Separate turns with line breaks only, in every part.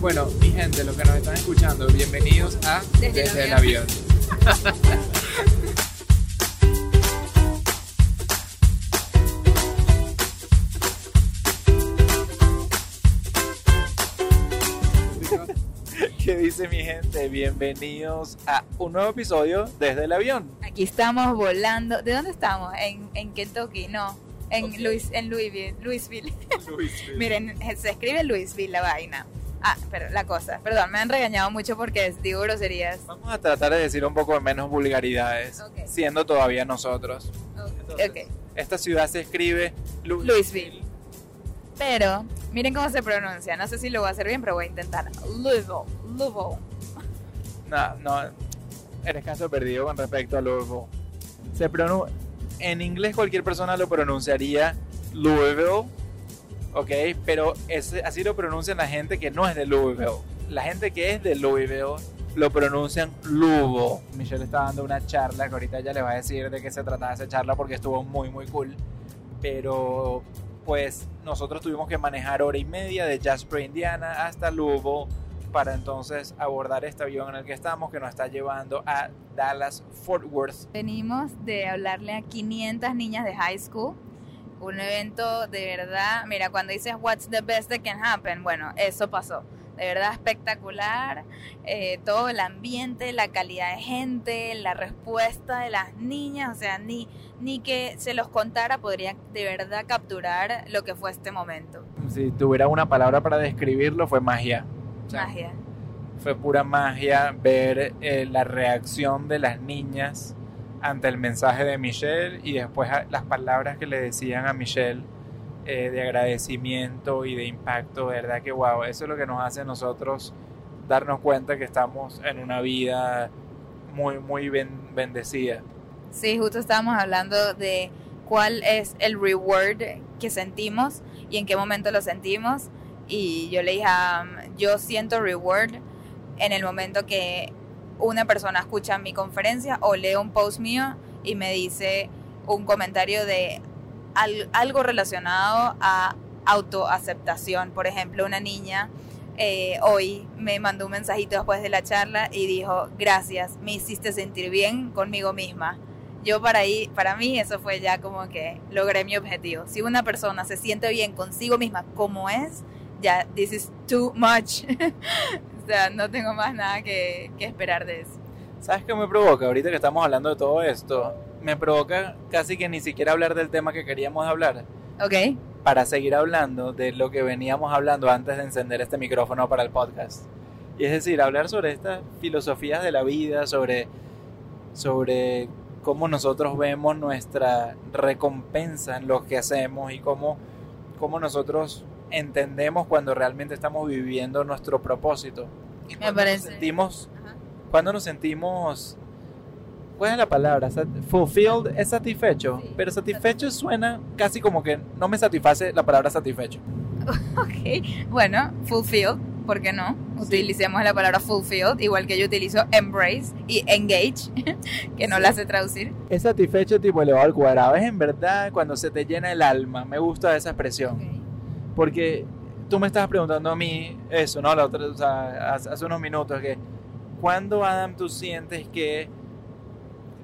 Bueno, mi gente, los que nos están escuchando, bienvenidos a
Desde el
Desde el
avión.
avión. ¿Qué dice mi gente? Bienvenidos a un nuevo episodio desde el avión.
Aquí estamos volando. ¿De dónde estamos? En, en Kentucky, no. En,
Ok.
Louis, en Louisville. Louisville. Miren, se escribe Louisville la vaina. Ah, pero la cosa. Perdón, me han regañado mucho porque digo groserías.
Vamos a tratar de decir un poco menos vulgaridades,
Ok.
siendo todavía nosotros. Entonces,
Ok.
Esta ciudad se escribe Lu-
Louisville. Pero, miren cómo se pronuncia. No sé si lo voy a hacer bien, pero voy a intentar. Louisville. Louisville.
No, no, eres caso perdido con respecto a Louisville. Se pronun- en inglés cualquier persona lo pronunciaría Louisville, ok, pero ese, así lo pronuncian la gente que no es de Louisville. La gente que es de Louisville lo pronuncian Louisville. Michelle está dando una charla que ahorita ella le va a decir de qué se trataba esa charla porque estuvo muy muy cool. Pero pues nosotros tuvimos que manejar hora y media de Jasper, Indiana hasta Louisville para entonces abordar este avión en el que estamos que nos está llevando a Dallas Fort Worth.
Venimos de hablarle a 500 niñas de high school. Un evento de verdad, mira, cuando dices what's the best that can happen, bueno, eso pasó. De verdad espectacular, eh, todo el ambiente, la calidad de gente, la respuesta de las niñas, o sea, ni, ni que se los contara podría de verdad capturar lo que fue este momento.
Si tuviera una palabra para describirlo fue magia. O sea,
Magia.
Fue pura magia ver eh, la reacción de las niñas ante el mensaje de Michelle y después las palabras que le decían a Michelle eh, de agradecimiento y de impacto, verdad que wow, eso es lo que nos hace a nosotros darnos cuenta que estamos en una vida muy, muy ben- bendecida.
Sí, justo estábamos hablando de cuál es el reward que sentimos y en qué momento lo sentimos. Y yo le dije, um, yo siento reward en el momento que una persona escucha mi conferencia o lee un post mío y me dice un comentario de al- algo relacionado a autoaceptación. Por ejemplo, una niña eh, hoy me mandó un mensajito después de la charla y dijo, gracias, me hiciste sentir bien conmigo misma. Yo para ahí, para mí eso fue ya como que logré mi objetivo. Si una persona se siente bien consigo misma como es, ya this is too much. o sea, no tengo más nada que, que esperar de eso.
¿Sabes qué me provoca? Ahorita que estamos hablando de todo esto, me provoca casi que ni siquiera hablar del tema que queríamos hablar,
¿Ok?
para seguir hablando de lo que veníamos hablando antes de encender este micrófono para el podcast. Y es decir, hablar sobre estas filosofías de la vida, sobre, sobre cómo nosotros vemos nuestra recompensa en lo que hacemos y cómo, cómo nosotros entendemos cuando realmente estamos viviendo nuestro propósito. Y
Me
cuando nos
parece.
sentimos cuando nos sentimos ¿cuál es la palabra? Fulfilled es satisfecho
Sí,
pero satisfecho suena casi como que no me satisface la palabra satisfecho
Ok. Bueno, fulfilled, ¿por qué no? Utilicemos la palabra fulfilled, igual que yo utilizo embrace y engage, que no
Sí.
la sé traducir.
es satisfecho tipo elevado al cuadrado es en verdad cuando se te llena el alma me gusta esa expresión porque tú me estabas preguntando a mí eso no hace unos minutos que cuando Adam tú sientes que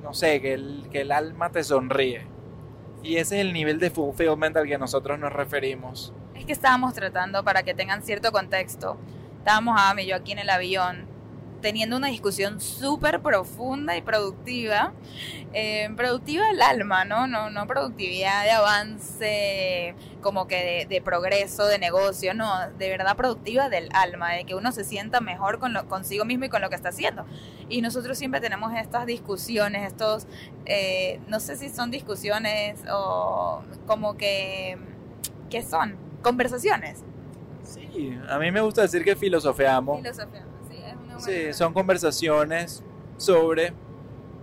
no sé que el, que el alma te sonríe y ese es el nivel de fulfillment al que nosotros nos referimos.
Es que estábamos tratando, para que tengan cierto contexto, estábamos Adam y yo aquí en el avión teniendo una discusión súper profunda y productiva, eh, productiva del alma, ¿no? ¿no? No productividad de avance, como que de, de progreso, de negocio, no, de verdad productiva del alma, de que uno se sienta mejor con lo, consigo mismo y con lo que está haciendo. Y nosotros siempre tenemos estas discusiones, estos, eh, no sé si son discusiones o como que, ¿qué son? Conversaciones.
Sí, a mí me gusta decir que filosofeamos.
Filosofía, sí,
son conversaciones sobre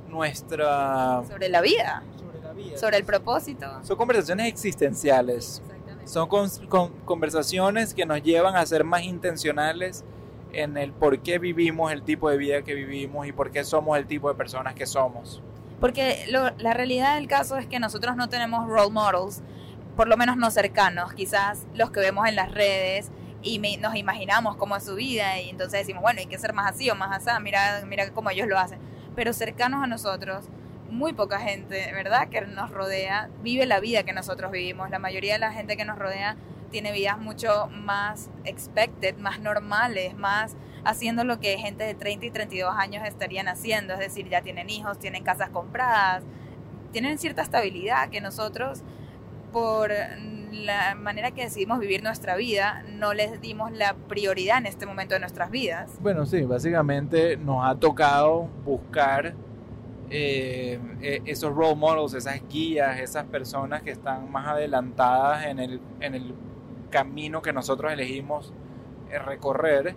nuestra...
sobre la vida,
Sobre la vida.
sobre el propósito.
Son conversaciones existenciales.
Exactamente.
Son con- con- conversaciones que nos llevan a ser más intencionales en el por qué vivimos el tipo de vida que vivimos y por qué somos el tipo de personas que somos.
Porque lo- la realidad del caso es que nosotros no tenemos role models, por lo menos no cercanos, quizás los que vemos en las redes, y nos imaginamos cómo es su vida y entonces decimos, bueno, hay que ser más así o más así, mira, mira cómo ellos lo hacen. Pero cercanos a nosotros, muy poca gente, ¿verdad?, que nos rodea, vive la vida que nosotros vivimos. La mayoría de la gente que nos rodea tiene vidas mucho más expected, más normales, más haciendo lo que gente de 30 y 32 años estarían haciendo, es decir, ya tienen hijos, tienen casas compradas, tienen cierta estabilidad que nosotros por la manera que decidimos vivir nuestra vida, no les dimos la prioridad en este momento de nuestras vidas.
Bueno, sí, básicamente nos ha tocado buscar eh, e, esos role models, esas guías, esas personas que están más adelantadas en el, en el camino que nosotros elegimos eh, recorrer,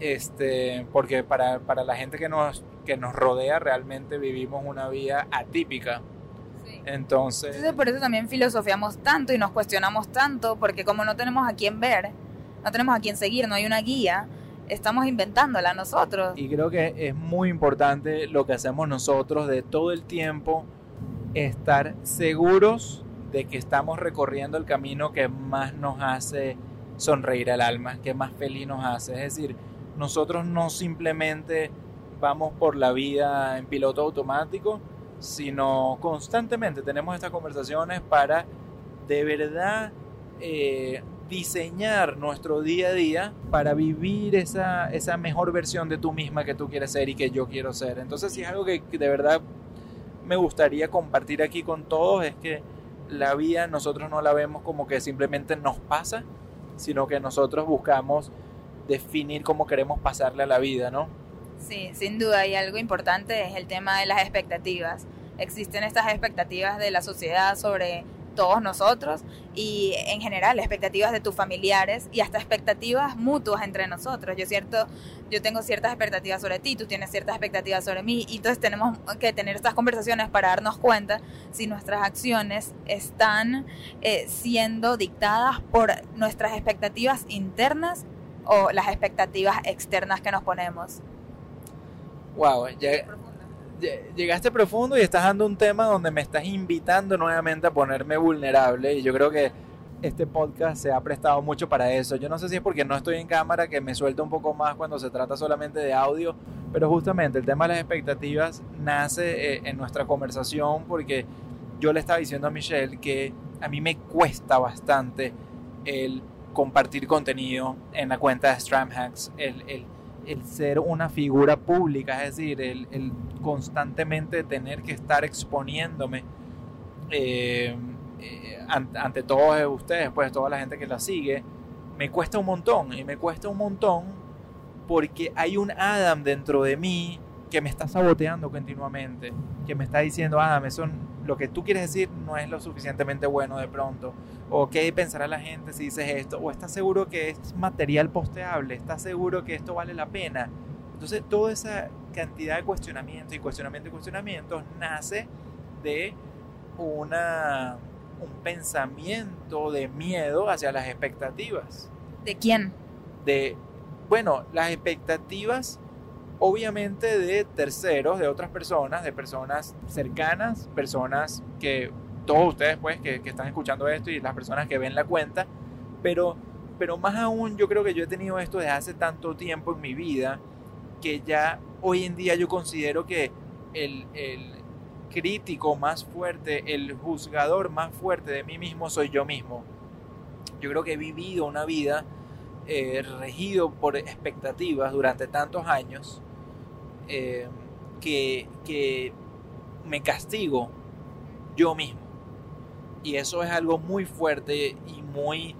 este, porque para, para la gente que nos, que nos rodea realmente vivimos una vida atípica entonces...
por eso también filosofiamos tanto y nos cuestionamos tanto, porque como no tenemos a quién ver, no tenemos a quién seguir, no hay una guía, estamos inventándola nosotros.
Y creo que es muy importante lo que hacemos nosotros de todo el tiempo estar seguros de que estamos recorriendo el camino que más nos hace sonreír al alma, que más feliz nos hace. Es decir, nosotros no simplemente vamos por la vida en piloto automático, sino constantemente tenemos estas conversaciones para de verdad eh, diseñar nuestro día a día para vivir esa, esa mejor versión de tú misma que tú quieres ser y que yo quiero ser. Entonces, si es algo que, de verdad me gustaría compartir aquí con todos, es que la vida nosotros no la vemos como que simplemente nos pasa, sino que nosotros buscamos definir cómo queremos pasarle a la vida, ¿no?
Sí, sin duda, y algo importante es el tema de las expectativas. Existen estas expectativas de la sociedad sobre todos nosotros y en general expectativas de tus familiares y hasta expectativas mutuas entre nosotros. Yo cierto, yo tengo ciertas expectativas sobre ti, tú tienes ciertas expectativas sobre mí y entonces tenemos que tener estas conversaciones para darnos cuenta si nuestras acciones están eh, siendo dictadas por nuestras expectativas internas o las expectativas externas que nos ponemos.
Wow, llegaste profundo y estás dando un tema donde me estás invitando nuevamente a ponerme vulnerable y yo creo que este podcast se ha prestado mucho para eso. Yo no sé si es porque no estoy en cámara que me suelta un poco más cuando se trata solamente de audio, pero justamente el tema de las expectativas nace eh, en nuestra conversación porque yo le estaba diciendo a Michelle que a mí me cuesta bastante el compartir contenido en la cuenta de Stramhacks, el, el el ser una figura pública, es decir, el, constantemente tener que estar exponiéndome eh, eh, ante, todos ustedes, pues toda la gente que la sigue, me cuesta un montón y me cuesta un montón porque hay un Adam dentro de mí que me está saboteando continuamente, que me está diciendo, Adam, eso lo que tú quieres decir no es lo suficientemente bueno de pronto, o qué pensará la gente si dices esto, o estás seguro que es material posteable, estás seguro que esto vale la pena. Entonces, toda esa cantidad de cuestionamientos y cuestionamientos y cuestionamientos nace de una, un pensamiento de miedo hacia las expectativas.
¿De quién?
De, bueno, las expectativas obviamente de terceros, de otras personas, de personas cercanas, personas que todos ustedes pues que, están escuchando esto y las personas que ven la cuenta, pero, pero más aún yo creo que yo he tenido esto desde hace tanto tiempo en mi vida que ya hoy en día yo considero que el, crítico más fuerte, el juzgador más fuerte de mí mismo soy yo mismo. Yo creo que he vivido una vida eh, regido por expectativas durante tantos años eh, que, me castigo yo mismo. Y eso es algo muy fuerte y muy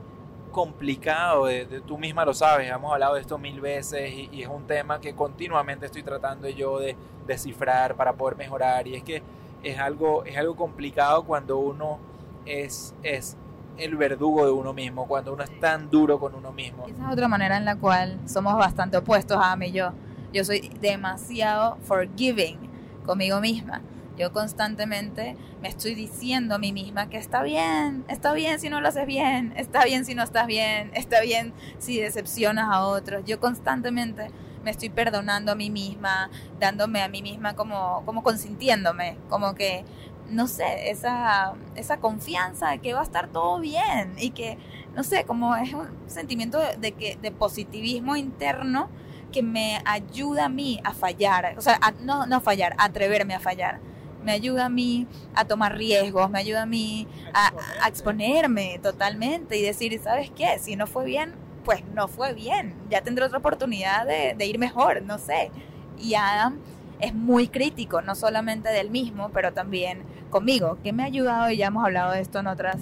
complicado, de, tú misma lo sabes, hemos hablado de esto mil veces y, es un tema que continuamente estoy tratando yo de descifrar para poder mejorar y es que es algo, es algo complicado cuando uno es, es el verdugo de uno mismo, cuando uno es tan duro con uno mismo.
Esa es otra manera en la cual somos bastante opuestos a mí y yo yo soy demasiado forgiving conmigo misma. Yo constantemente me estoy diciendo a mí misma que está bien, está bien si no lo haces bien, está bien si no estás bien, está bien si decepcionas a otros. Yo constantemente me estoy perdonando a mí misma, dándome a mí misma como, como consintiéndome, como que no sé, esa, esa confianza de que va a estar todo bien y que, no sé, como es un sentimiento de, que, de positivismo interno que me ayuda a mí a fallar, o sea, no, no fallar, a atreverme a fallar. Me ayuda a mí a tomar riesgos, me ayuda a mí a, a exponerme totalmente y decir, ¿sabes qué? Si no fue bien, pues no fue bien. Ya tendré otra oportunidad de, de ir mejor, no sé. Y Adam es muy crítico, no solamente del mismo, pero también conmigo, que me ha ayudado, y ya hemos hablado de esto en otras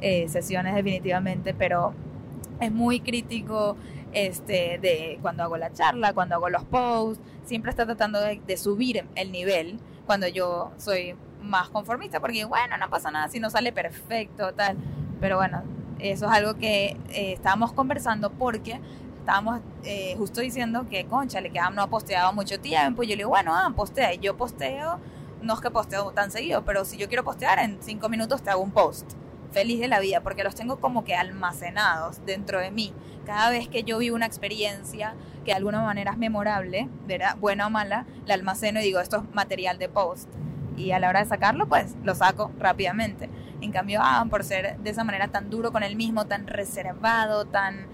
eh, sesiones definitivamente, pero es muy crítico este, de cuando hago la charla, cuando hago los posts, siempre está tratando de, subir el nivel cuando yo soy más conformista, porque bueno, no pasa nada si no sale perfecto, tal, pero bueno, eso es algo que eh, estábamos conversando porque estábamos eh, justo diciendo que, concha, le quedamos no ha posteado mucho tiempo. Y yo le digo, bueno, ah, postea. Y yo posteo, no es que posteo tan seguido, pero si yo quiero postear, en cinco minutos te hago un post. Feliz de la vida, porque los tengo como que almacenados dentro de mí. Cada vez que yo vivo una experiencia que de alguna manera es memorable, buena o mala, la almaceno y digo, esto es material de post. Y a la hora de sacarlo, pues lo saco rápidamente. En cambio, ah, por ser de esa manera tan duro con el mismo, tan reservado, tan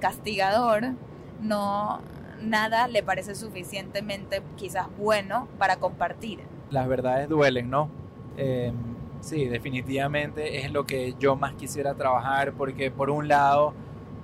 castigador, no nada le parece suficientemente quizás bueno para compartir.
Las verdades duelen, ¿no? Em, sí, definitivamente es lo que yo más quisiera trabajar porque por un lado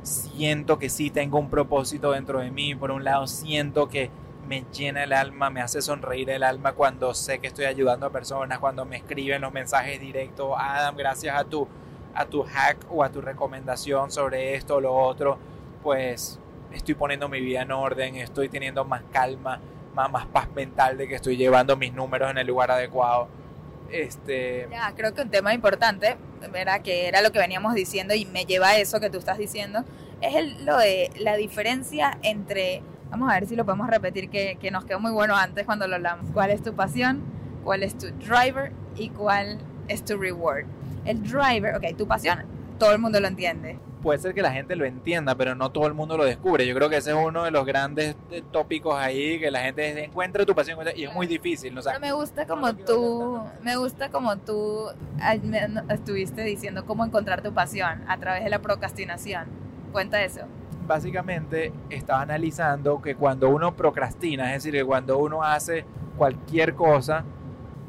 siento que sí tengo un propósito dentro de mí, por un lado siento que me llena el alma, me hace sonreír el alma cuando sé que estoy ayudando a personas, cuando me escriben los mensajes directos, Adam, gracias a tu, a tu hack o a tu recomendación sobre esto o lo otro pues estoy poniendo mi vida en orden, estoy teniendo más calma, más, más paz mental de que estoy llevando mis números en el lugar adecuado. Este...
Ya, creo que un tema importante, ¿verdad? que era lo que veníamos diciendo y me lleva a eso que tú estás diciendo, es el, lo de la diferencia entre, vamos a ver si lo podemos repetir, que, que nos quedó muy bueno antes cuando lo hablamos, cuál es tu pasión, cuál es tu driver y cuál es tu reward. El driver, ok, tu pasión, todo el mundo lo entiende
puede ser que la gente lo entienda, pero no todo el mundo lo descubre. Yo creo que ese es uno de los grandes eh, tópicos ahí, que la gente encuentra tu pasión y es muy difícil. ¿no?
me gusta como tú, me gusta como tú estuviste diciendo cómo encontrar tu pasión a través de la procrastinación. Cuenta eso.
Básicamente estaba analizando que cuando uno procrastina, es decir, que cuando uno hace cualquier cosa,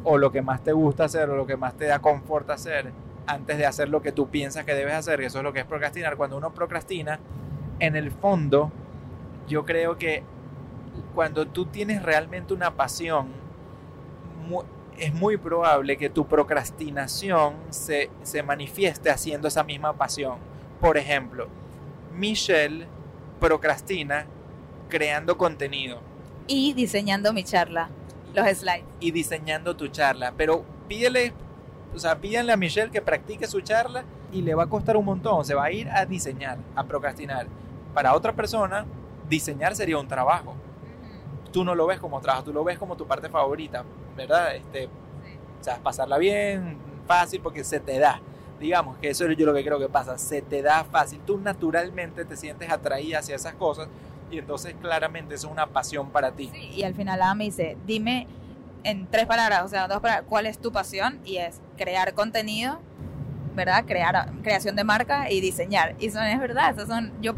o lo que más te gusta hacer, o lo que más te da confort hacer, antes de hacer lo que tú piensas que debes hacer, eso es lo que es procrastinar. Cuando uno procrastina, en el fondo, yo creo que cuando tú tienes realmente una pasión, es muy probable que tu procrastinación se, se manifieste haciendo esa misma pasión. Por ejemplo, Michelle procrastina creando contenido.
Y diseñando mi charla, los slides.
Y diseñando tu charla. Pero pídele o sea, pídanle a Michelle que practique su charla y le va a costar un montón. Se va a ir a diseñar, a procrastinar. Para otra persona, diseñar sería un trabajo. Tú no lo ves como trabajo, tú lo ves como tu parte favorita, ¿verdad? Este, O sea, pasarla bien, fácil, porque se te da. Digamos que eso es yo lo que creo que pasa, se te da fácil. Tú naturalmente te sientes atraída hacia esas cosas y entonces claramente eso es una pasión para ti.
Sí, y al final Adam me dice, dime en tres palabras, o sea, dos palabras, ¿cuál es tu pasión? Y es crear contenido, ¿verdad? Crear creación de marca y diseñar. Y son, es verdad, esas son, yo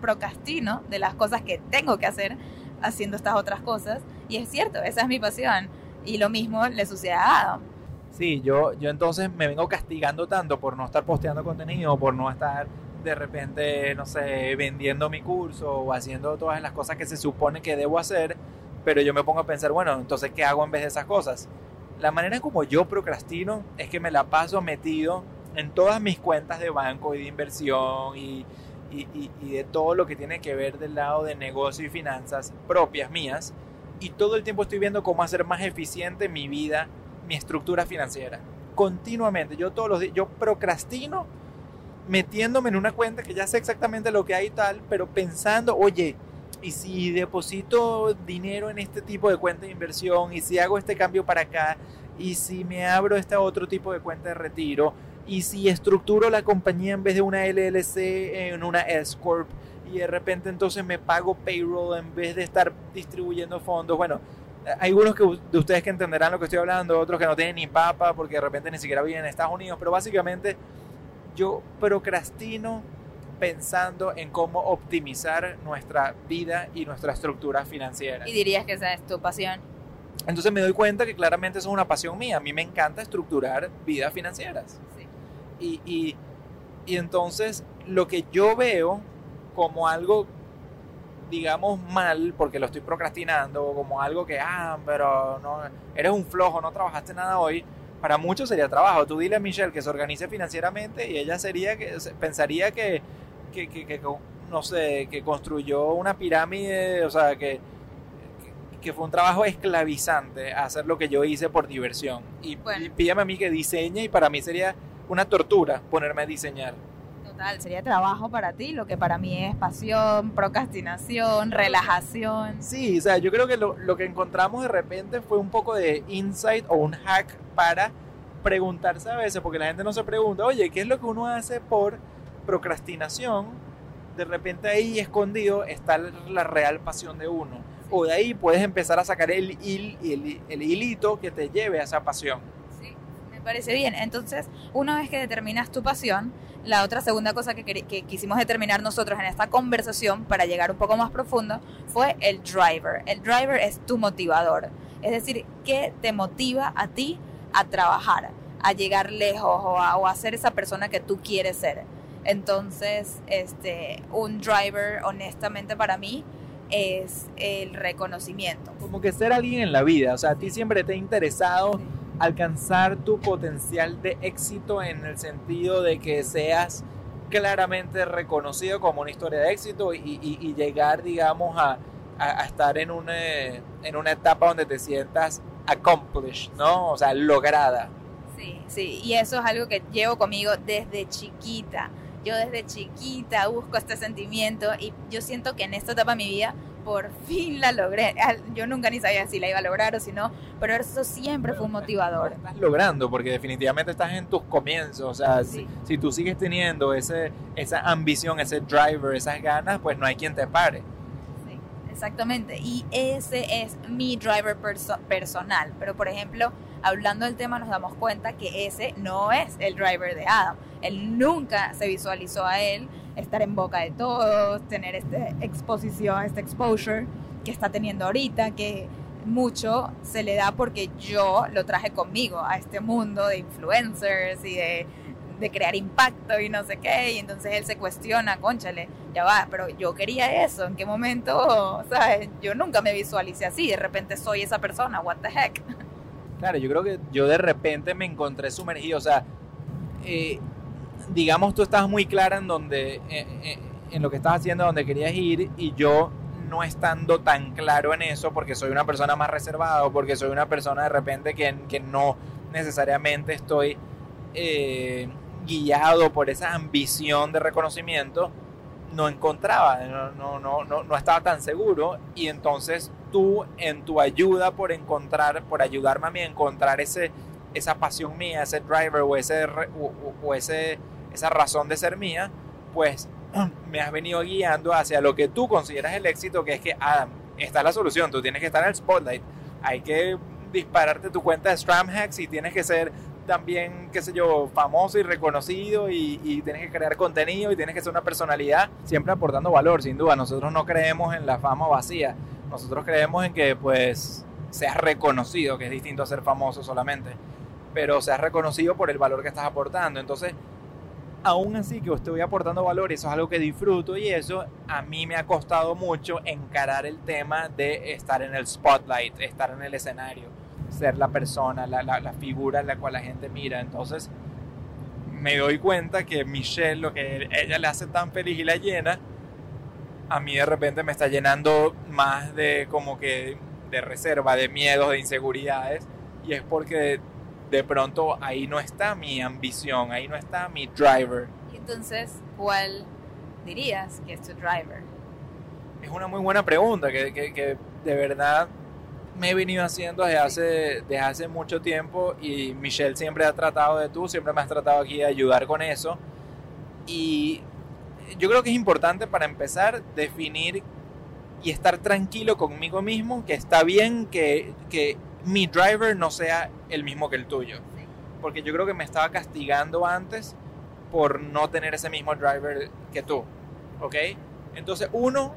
procrastino de las cosas que tengo que hacer haciendo estas otras cosas. Y es cierto, esa es mi pasión. Y lo mismo le sucede a Adam.
Sí, yo, yo entonces me vengo castigando tanto por no estar posteando contenido, por no estar de repente, no sé, vendiendo mi curso o haciendo todas las cosas que se supone que debo hacer pero yo me pongo a pensar, bueno, entonces, ¿qué hago en vez de esas cosas? La manera como yo procrastino es que me la paso metido en todas mis cuentas de banco y de inversión y, y, y, de todo lo que tiene que ver del lado de negocio y finanzas propias mías. Y todo el tiempo estoy viendo cómo hacer más eficiente mi vida, mi estructura financiera. Continuamente, yo todos los días, yo procrastino metiéndome en una cuenta que ya sé exactamente lo que hay y tal, pero pensando, oye, y si deposito dinero en este tipo de cuenta de inversión, y si hago este cambio para acá, y si me abro este otro tipo de cuenta de retiro, y si estructuro la compañía en vez de una LLC en una S Corp, y de repente entonces me pago payroll en vez de estar distribuyendo fondos, bueno, hay algunos de ustedes que entenderán lo que estoy hablando, otros que no tienen ni papa porque de repente ni siquiera viven en Estados Unidos, pero básicamente yo procrastino pensando en cómo optimizar nuestra vida y nuestra estructura financiera.
Y dirías que esa es tu pasión.
Entonces me doy cuenta que claramente eso es una pasión mía. A mí me encanta estructurar vidas financieras.
Sí.
Y, y, y entonces lo que yo veo como algo, digamos, mal, porque lo estoy procrastinando, como algo que, ah, pero no, eres un flojo, no trabajaste nada hoy, para muchos sería trabajo. Tú dile a Michelle que se organice financieramente y ella sería que pensaría que, que, que, que no sé, que construyó una pirámide, o sea, que, que fue un trabajo esclavizante hacer lo que yo hice por diversión. Y,
Bueno.
y pídame a mí que diseñe y para mí sería una tortura ponerme a diseñar.
Total, sería trabajo para ti, lo que para mí es pasión, procrastinación, relajación.
Sí, o sea, yo creo que lo, lo que encontramos de repente fue un poco de insight o un hack para preguntarse a veces, porque la gente no se pregunta, oye, ¿qué es lo que uno hace por procrastinación? De repente ahí escondido está la real pasión de uno. O de ahí puedes empezar a sacar el, hil- el, el hilito que te lleve a esa pasión.
Sí, me parece bien. Entonces, una vez que determinas tu pasión, la otra segunda cosa que, quisimos determinar nosotros en esta conversación para llegar un poco más profundo fue el driver. El driver es tu motivador. Es decir, ¿qué te motiva a ti a trabajar, a llegar lejos o a ser esa persona que tú quieres ser? Entonces, este, un driver, honestamente para mí, es el reconocimiento.
Como que ser alguien en la vida, o sea, a ti siempre te ha interesado alcanzar tu potencial de éxito en el sentido de que seas claramente reconocido como una historia de éxito y, y- y llegar, digamos, a, a- a estar en una, en una etapa donde te sientas accomplished, ¿no? O sea, lograda.
Sí, sí, y eso es algo que llevo conmigo desde chiquita. Yo desde chiquita busco este sentimiento y yo siento que en esta etapa de mi vida por fin la logré. Yo nunca ni sabía si la iba a lograr o si no, pero eso siempre fue un motivador.
Estás logrando porque definitivamente estás en tus comienzos, o sea,
Sí.
si, si tú sigues teniendo ese, esa ambición, ese driver, esas ganas, pues no hay quien te pare.
Exactamente. Y ese es mi driver perso- personal. Pero, por ejemplo, hablando del tema, nos damos cuenta que ese no es el driver de Adam. Él nunca se visualizó a él estar en boca de todos, tener esta exposición, este exposure que está teniendo ahorita, que mucho se le da porque yo lo traje conmigo a este mundo de influencers y de, de crear impacto y no sé qué, y entonces él se cuestiona, conchale, ya va, pero yo quería eso, ¿en qué momento? ¿Sabes? Yo nunca me visualicé así, de repente soy esa persona, what the heck.
Claro, yo creo que yo de repente me encontré sumergido, o sea, eh, digamos tú estabas muy clara en donde, eh, eh, en lo que estabas haciendo, donde querías ir, y yo no estando tan claro en eso, porque soy una persona más reservada, o porque soy una persona de repente que, que no necesariamente estoy guiado por esa ambición de reconocimiento, no encontraba, no, no, no, no, estaba tan seguro, y entonces tú en tu ayuda por encontrar, por ayudarme a mí a encontrar ese, esa pasión mía, ese driver o, ese, o, ese, esa razón de ser mía, pues me has venido guiando hacia lo que tú consideras el éxito, que es que, Adam, esta es la solución, tú tienes que estar en el spotlight, hay que dispararte tu cuenta de Stram Hacks y tienes que ser también, qué sé yo, famoso y reconocido y, tienes que crear contenido y tienes que ser una personalidad, siempre aportando valor, sin duda. Nosotros no creemos en la fama vacía, nosotros creemos en que pues seas reconocido, que es distinto a ser famoso solamente, pero seas reconocido por el valor que estás aportando. Entonces, aún así que estoy aportando valor, eso es algo que disfruto y eso a mí me ha costado mucho encarar el tema de estar en el spotlight, estar en el escenario, ser la persona, la, la, la figura en la cual la gente mira. Entonces me doy cuenta que Michelle, lo que ella le hace tan feliz y la llena, a mí de repente me está llenando más de como que de reserva, de miedos, de inseguridades, y es porque de pronto ahí no está mi ambición, ahí no está mi driver.
Entonces, ¿cuál dirías que es tu driver?
Es una muy buena pregunta que, que- que de verdad me he venido haciendo desde hace, desde hace mucho tiempo y Michelle siempre ha tratado de tú, siempre me has tratado aquí de ayudar con eso. Y yo creo que es importante para empezar definir y estar tranquilo conmigo mismo, que está bien que, que mi driver no sea el mismo que el tuyo. Porque yo creo que me estaba castigando antes por no tener ese mismo driver que tú. ¿Ok? Entonces, uno,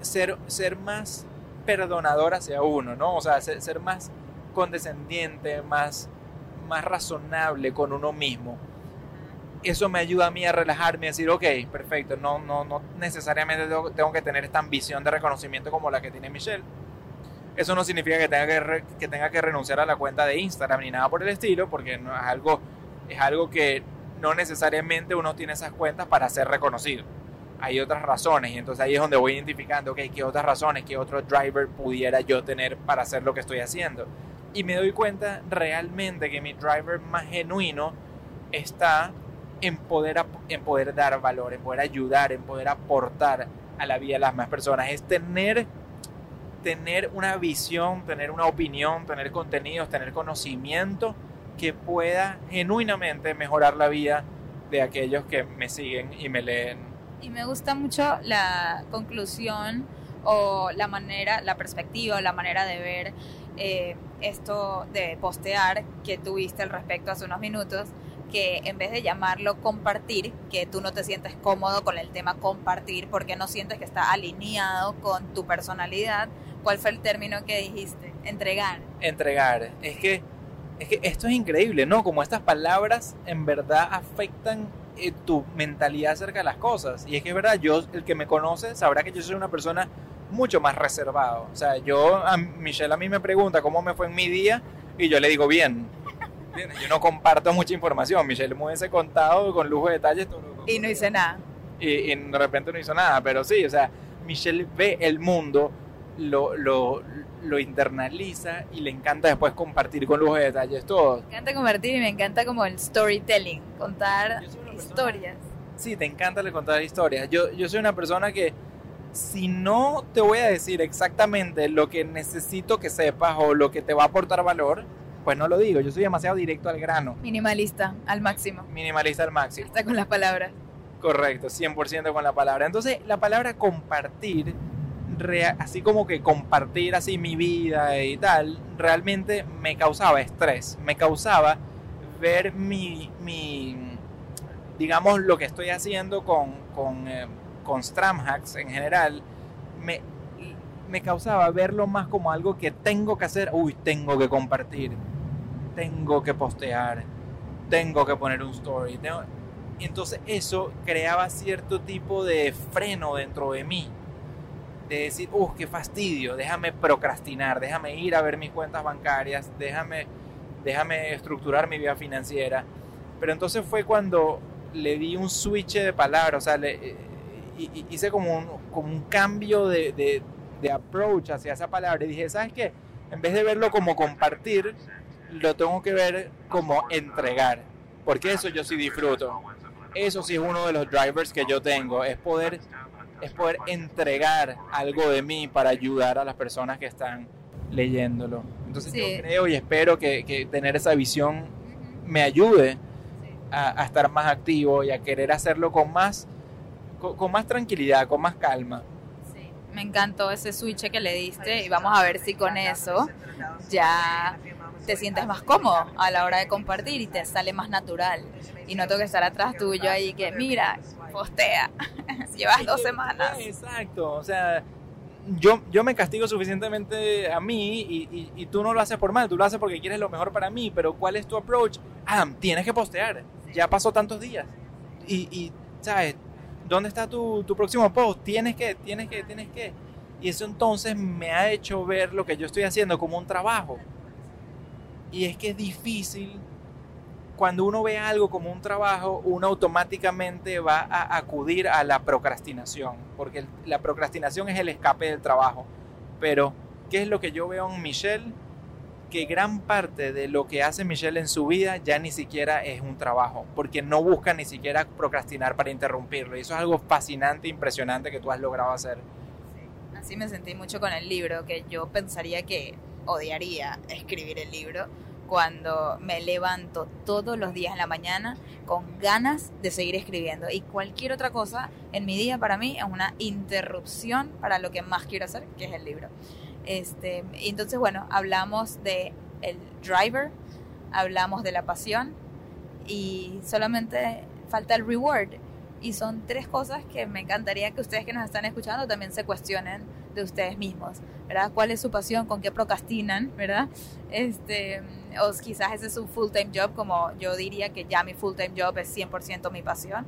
ser, ser más perdonador hacia uno, ¿no? O sea, ser, más condescendiente, más, más razonable con uno mismo. Eso me ayuda a mí a relajarme y decir, ok, perfecto, no, no, no necesariamente tengo, que tener esta ambición de reconocimiento como la que tiene Michelle. Eso no significa que tenga que, que tenga que renunciar a la cuenta de Instagram ni nada por el estilo, porque no es algo, es algo que no necesariamente uno tiene esas cuentas para ser reconocido. Hay otras razones y entonces ahí es donde voy identificando, ok, qué otras razones, qué otro driver pudiera yo tener para hacer lo que estoy haciendo. Y me doy cuenta realmente que mi driver más genuino está en poder, en poder dar valor, en poder ayudar, en poder aportar a la vida de las más personas. Es tener, tener una visión, tener una opinión, tener contenidos, tener conocimiento que pueda genuinamente mejorar la vida de aquellos que me siguen y me leen.
Y me gusta mucho la conclusión o la manera, la perspectiva la manera de ver eh, esto de postear que tuviste al respecto hace unos minutos, que en vez de llamarlo compartir, que tú no te sientes cómodo con el tema compartir porque no sientes que está alineado con tu personalidad, ¿cuál fue el término que dijiste? Entregar.
entregar. Es que, es que esto es increíble, ¿no? Como estas palabras en verdad afectan eh, tu mentalidad acerca de las cosas. Y es que es verdad, yo, el que me conoce, sabrá que yo soy una persona mucho más reservado. O sea, yo, a Michelle a mí me pregunta cómo me fue en mi día y yo le digo bien. Yo no comparto mucha información. Michelle me hubiese contado con lujo de detalles todo lo que
Y no hice nada.
y, y de repente no hizo nada, pero sí, o sea, Michelle ve el mundo, lo, lo, lo internaliza y le encanta después compartir con lujo de detalles todo.
Me encanta convertir y me encanta como el storytelling, contar Historias.
Sí, te encanta le contar historias. Yo, yo soy una persona que si no te voy a decir exactamente lo que necesito que sepas o lo que te va a aportar valor, pues no lo digo. Yo soy demasiado directo al grano,
Minimalista, al máximo.
minimalista al máximo.
Está con las palabras.
Correcto, 100% con la palabra. Entonces, la palabra compartir, así como que compartir así mi vida y tal, realmente me causaba estrés. Me causaba ver mi, mi digamos, lo que estoy haciendo con, con, eh, con Stramhacks en general, me, me causaba verlo más como algo que tengo que hacer. Uy, tengo que compartir, tengo que postear, tengo que poner un story. entonces eso creaba cierto tipo de freno dentro de mí. De decir, uff, qué fastidio, déjame procrastinar, déjame ir a ver mis cuentas bancarias, déjame, déjame estructurar mi vida financiera. Pero entonces fue cuando le di un switch de palabras, o sea, le, eh, hi- hi- hice como un, como un cambio de, de, de approach hacia esa palabra y dije, ¿sabes qué? En vez de verlo como compartir, lo tengo que ver como entregar, porque eso yo sí disfruto. Eso sí es uno de los drivers que yo tengo, es poder, es poder entregar algo de mí para ayudar a las personas que están leyéndolo. Entonces
Sí.
yo creo y espero que, que tener esa visión me ayude a, a estar más activo y a querer hacerlo con más, con, con más tranquilidad, con más calma.
Sí, me encantó ese switch que le diste y vamos a ver si con eso ya te sientes más cómodo a la hora de compartir y te sale más natural. Y no tengo que estar atrás tuyo ahí que, mira, postea, llevas dos semanas.
Exacto, o sea, yo, yo me castigo suficientemente a mí y, y- y tú no lo haces por mal, tú lo haces porque quieres lo mejor para mí, pero ¿cuál es tu approach? Ah, tienes que postear, ya pasó tantos días. Y, y, ¿sabes? ¿Dónde está tu, tu próximo post? Tienes que, tienes que, tienes que. Y eso entonces me ha hecho ver lo que yo estoy haciendo como un trabajo. Y es que es difícil cuando uno ve algo como un trabajo, uno automáticamente va a acudir a la procrastinación, porque la procrastinación es el escape del trabajo. Pero, ¿qué es lo que yo veo en Michelle? Que gran parte de lo que hace Michelle en su vida ya ni siquiera es un trabajo, porque no busca ni siquiera procrastinar para interrumpirlo. Y eso es algo fascinante, impresionante que tú has logrado hacer.
Así me sentí mucho con el libro, que yo pensaría que odiaría escribir el libro, cuando me levanto todos los días en la mañana con ganas de seguir escribiendo. Y cualquier otra cosa en mi día para mí es una interrupción para lo que más quiero hacer, que es el libro. Este, entonces, bueno, hablamos de el driver, hablamos de la pasión y solamente falta el reward. Y son tres cosas que me encantaría que ustedes que nos están escuchando también se cuestionen de ustedes mismos, ¿verdad? ¿Cuál es su pasión? ¿Con qué procrastinan? ¿Verdad? Este, o quizás ese es su full-time job, como yo diría que ya mi full-time job es 100% mi pasión.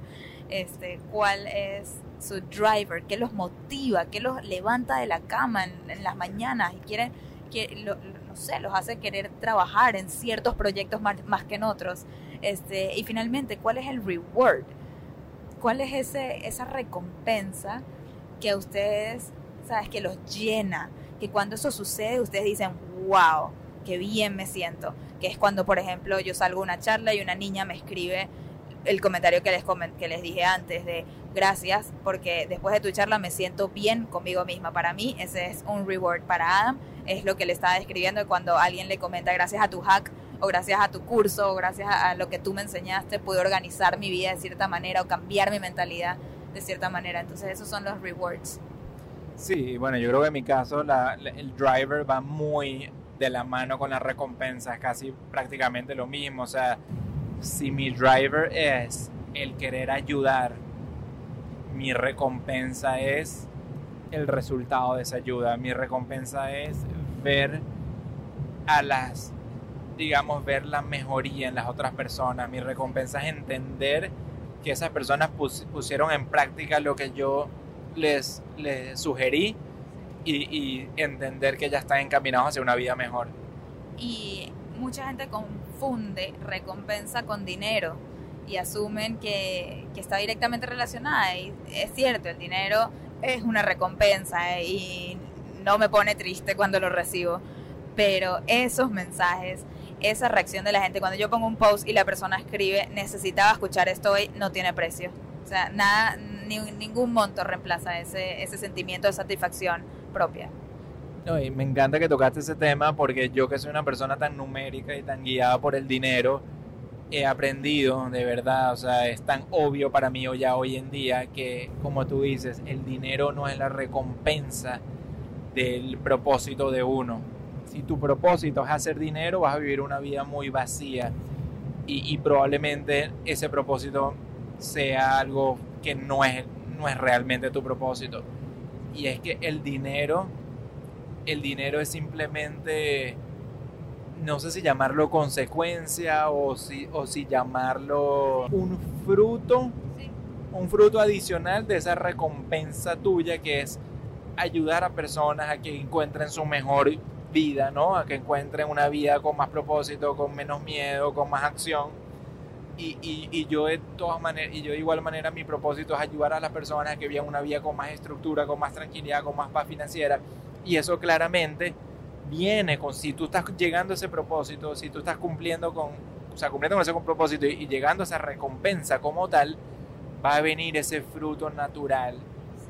Este, ¿Cuál es su driver? ¿Qué los motiva? ¿Qué los levanta de la cama en, las mañanas y quieren, que, no sé, los hace querer trabajar en ciertos proyectos más, más que en otros? Este, y finalmente, ¿cuál es el reward? ¿Cuál es ese, esa recompensa que a ustedes, sabes, que los llena? Que cuando eso sucede, ustedes dicen, wow, qué bien me siento. Que es cuando, por ejemplo, yo salgo a una charla y una niña me escribe el comentario que les, que les dije antes de gracias porque después de tu charla me siento bien conmigo misma. Para mí ese es un reward para Adam. Es lo que le estaba describiendo cuando alguien le comenta gracias a tu hack o gracias a tu curso o gracias a, lo que tú me enseñaste pude organizar mi vida de cierta manera o cambiar mi mentalidad de cierta manera. Entonces esos son los rewards.
Sí, bueno, yo creo que en mi caso el driver va muy de la mano con la recompensa, es casi prácticamente lo mismo. O sea, si mi driver es el querer ayudar, mi recompensa es el resultado de esa ayuda. Mi recompensa es ver a las digamos, ver la mejoría en las otras personas. Mi recompensa es entender que esas personas pusieron en práctica lo que yo les, les sugerí y, entender que ya están encaminados hacia una vida mejor.
Y mucha gente confunde recompensa con dinero y asumen que, está directamente relacionada. Y es cierto, el dinero es una recompensa y no me pone triste cuando lo recibo. Pero esos mensajes esa reacción de la gente. Cuando yo pongo un post y la persona escribe, necesitaba escuchar esto hoy, no tiene precio. O sea, nada, ni, ningún monto reemplaza ese, ese sentimiento de satisfacción propia.
No, y me encanta que tocaste ese tema porque yo que soy una persona tan numérica y tan guiada por el dinero, he aprendido de verdad, o sea, es tan obvio para mí ya hoy en día que, como tú dices, el dinero no es la recompensa del propósito de uno si tu propósito es hacer dinero, vas a vivir una vida muy vacía y, probablemente ese propósito sea algo que no es, no es realmente tu propósito. Y es que el dinero, el dinero es simplemente, no sé si llamarlo consecuencia o si, o si llamarlo un fruto, un fruto adicional de esa recompensa tuya que es ayudar a personas a que encuentren su mejor vida, ¿no? A que encuentren una vida con más propósito, con menos miedo, con más acción. Y, y, yo de todas maneras, y yo de igual manera mi propósito es ayudar a las personas a que vivan una vida con más estructura, con más tranquilidad, con más paz financiera. Y eso claramente viene con, si tú estás llegando a ese propósito, si tú estás cumpliendo con, o sea, cumpliendo con ese propósito y, y llegando a esa recompensa como tal, va a venir ese fruto natural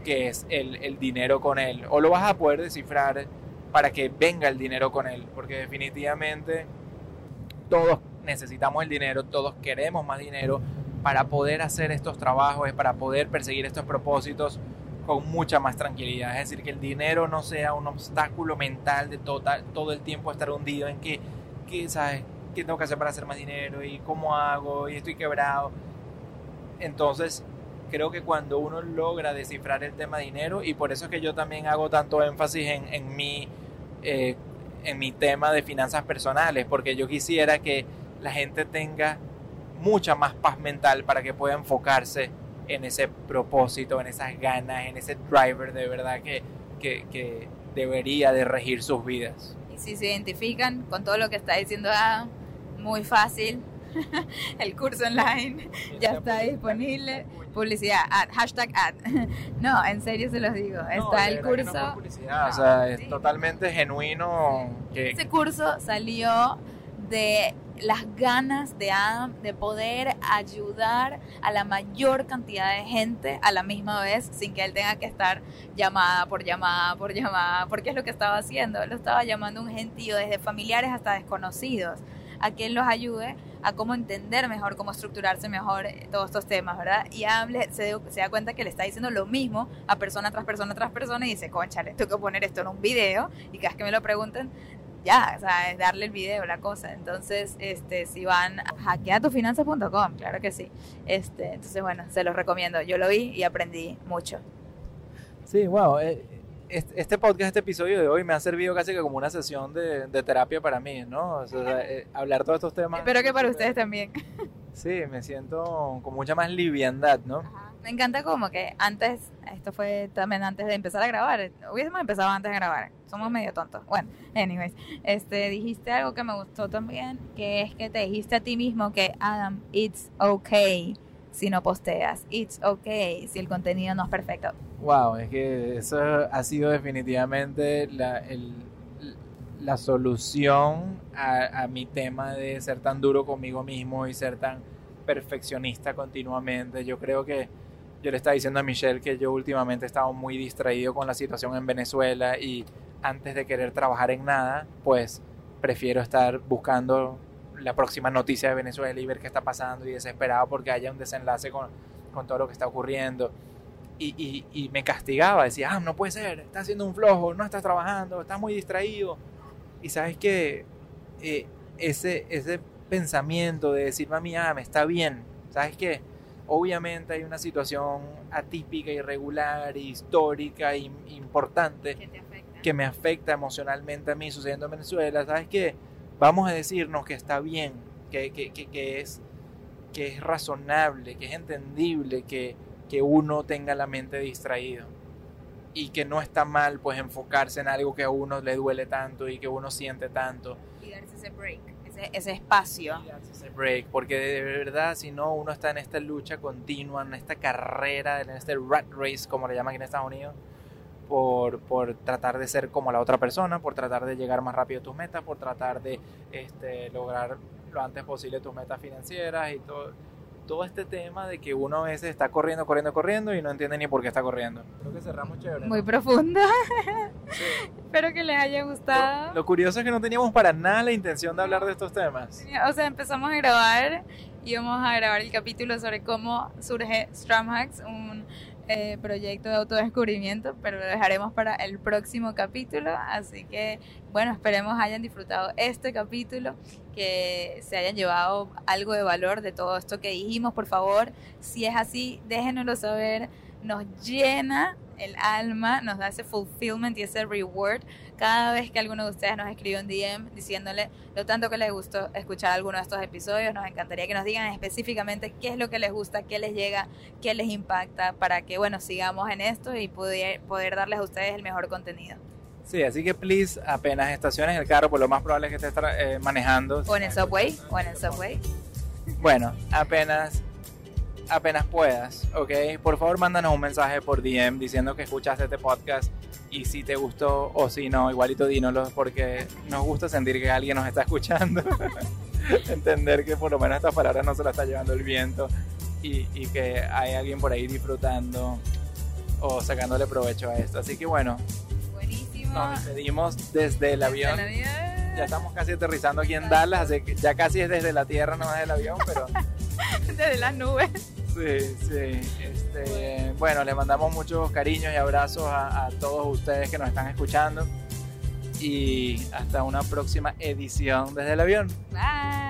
que es el, el dinero con él. O lo vas a poder descifrar para que venga el dinero con él, porque definitivamente todos necesitamos el dinero, todos queremos más dinero para poder hacer estos trabajos, para poder perseguir estos propósitos con mucha más tranquilidad. Es decir, que el dinero no sea un obstáculo mental de total, todo el tiempo estar hundido en que, que, ¿sabes? ¿Qué tengo que hacer para hacer más dinero? ¿Y cómo hago? ¿Y estoy quebrado? Entonces, creo que cuando uno logra descifrar el tema dinero, y por eso es que yo también hago tanto énfasis en, mi, eh, en mi tema de finanzas personales, porque yo quisiera que la gente tenga mucha más paz mental para que pueda enfocarse en ese propósito, en esas ganas, en ese driver de verdad que, que, que debería de regir sus vidas.
Y si se identifican con todo lo que está diciendo, ah, muy fácil, el curso online ya está disponible. Publicidad, ad, hashtag ad. No, en serio se los digo. está el curso.
o sea, es totalmente genuino.
Que... Ese curso salió de las ganas de Adam de poder ayudar a la mayor cantidad de gente a la misma vez sin que él tenga que estar llamada por llamada por llamada, porque es lo que estaba haciendo, lo estaba llamando un gentío desde familiares hasta desconocidos a que él los ayude a cómo entender mejor, cómo estructurarse mejor eh, todos estos temas, ¿verdad? Y hable, se, se, da cuenta que le está diciendo lo mismo a persona tras persona tras persona y dice, conchale, tengo que poner esto en un video y cada vez que me lo pregunten, ya, o sea, es darle el video, la cosa. Entonces, este, si van a hackeatufinanzas.com, claro que sí. Este, entonces, bueno, se los recomiendo. Yo lo vi y aprendí mucho.
Sí, wow. Eh, este podcast, este episodio de hoy me ha servido casi que como una sesión de, terapia para mí, ¿no? O sea, eh, hablar todos estos temas.
Espero que para ustedes también.
Sí, me siento con mucha más liviandad, ¿no?
Me encanta como que antes, esto fue también antes de empezar a grabar, hubiésemos empezado antes de grabar, somos medio tontos. Bueno, anyways, este, dijiste algo que me gustó también, que es que te dijiste a ti mismo que, Adam, it's okay si no posteas, it's okay si el contenido no es perfecto.
Wow, es que eso ha sido definitivamente la, la solución a, a, mi tema de ser tan duro conmigo mismo y ser tan perfeccionista continuamente. Yo creo que yo le estaba diciendo a Michelle que yo últimamente he estado muy distraído con la situación en Venezuela y antes de querer trabajar en nada, pues prefiero estar buscando la próxima noticia de Venezuela y ver qué está pasando y desesperado porque haya un desenlace con, con todo lo que está ocurriendo. Y, me castigaba, decía, ah, no puede ser, estás haciendo un flojo, no estás trabajando, estás muy distraído. Y sabes que eh, ese, ese pensamiento de decirme a mí, ah, me está bien, sabes que obviamente hay una situación atípica, irregular, histórica, importante que me afecta emocionalmente a mí sucediendo en Venezuela, sabes que vamos a decirnos que está bien, que, que, que, es, que es razonable, que es entendible, que que uno tenga la mente distraído y que no está mal pues enfocarse en algo que a uno le duele tanto y que uno siente tanto.
Y darse ese break, ese, ese espacio.
Y darse ese break, porque de verdad si no uno está en esta lucha continua, en esta carrera, en este rat race como le llaman aquí en Estados Unidos, por, por, tratar de ser como la otra persona, por tratar de llegar más rápido a tus metas, por tratar de este, lograr lo antes posible tus metas financieras y todo todo este tema de que uno a veces está corriendo, corriendo, corriendo y no entiende ni por qué está corriendo. Creo que cerramos chévere.
Muy profunda. Espero que les haya gustado.
Lo, curioso es que no teníamos para nada la intención de hablar de estos temas.
O sea, empezamos a grabar y vamos a grabar el capítulo sobre cómo surge Stramhacks, un eh, proyecto de autodescubrimiento, pero lo dejaremos para el próximo capítulo. Así que, bueno, esperemos hayan disfrutado este capítulo, que se hayan llevado algo de valor de todo esto que dijimos. Por favor, si es así, déjenoslo saber. Nos llena el alma, nos da ese fulfillment y ese reward cada vez que alguno de ustedes nos escribe un DM diciéndole lo tanto que les gustó escuchar alguno de estos episodios. Nos encantaría que nos digan específicamente qué es lo que les gusta, qué les llega, qué les impacta, para que, bueno, sigamos en esto y poder, poder darles a ustedes el mejor contenido.
Sí, así que please, apenas estaciones el carro, por lo más probable es que estés eh, manejando.
O en el subway, o en el subway.
Bueno, apenas apenas puedas, ¿ok? Por favor, mándanos un mensaje por DM diciendo que escuchaste este podcast y si te gustó o si no, igualito dínoslo porque nos gusta sentir que alguien nos está escuchando. Entender que por lo menos estas palabras no se las está llevando el viento y, y, que hay alguien por ahí disfrutando o sacándole provecho a esto. Así que bueno,
Buenísimo.
nos despedimos desde el avión. Ya estamos casi aterrizando aquí en Dallas, así que ya casi es desde la tierra, no desde el avión, pero...
desde las nubes.
Sí, sí. Este, bueno, le mandamos muchos cariños y abrazos a, a todos ustedes que nos están escuchando. Y hasta una próxima edición desde el avión.
Bye.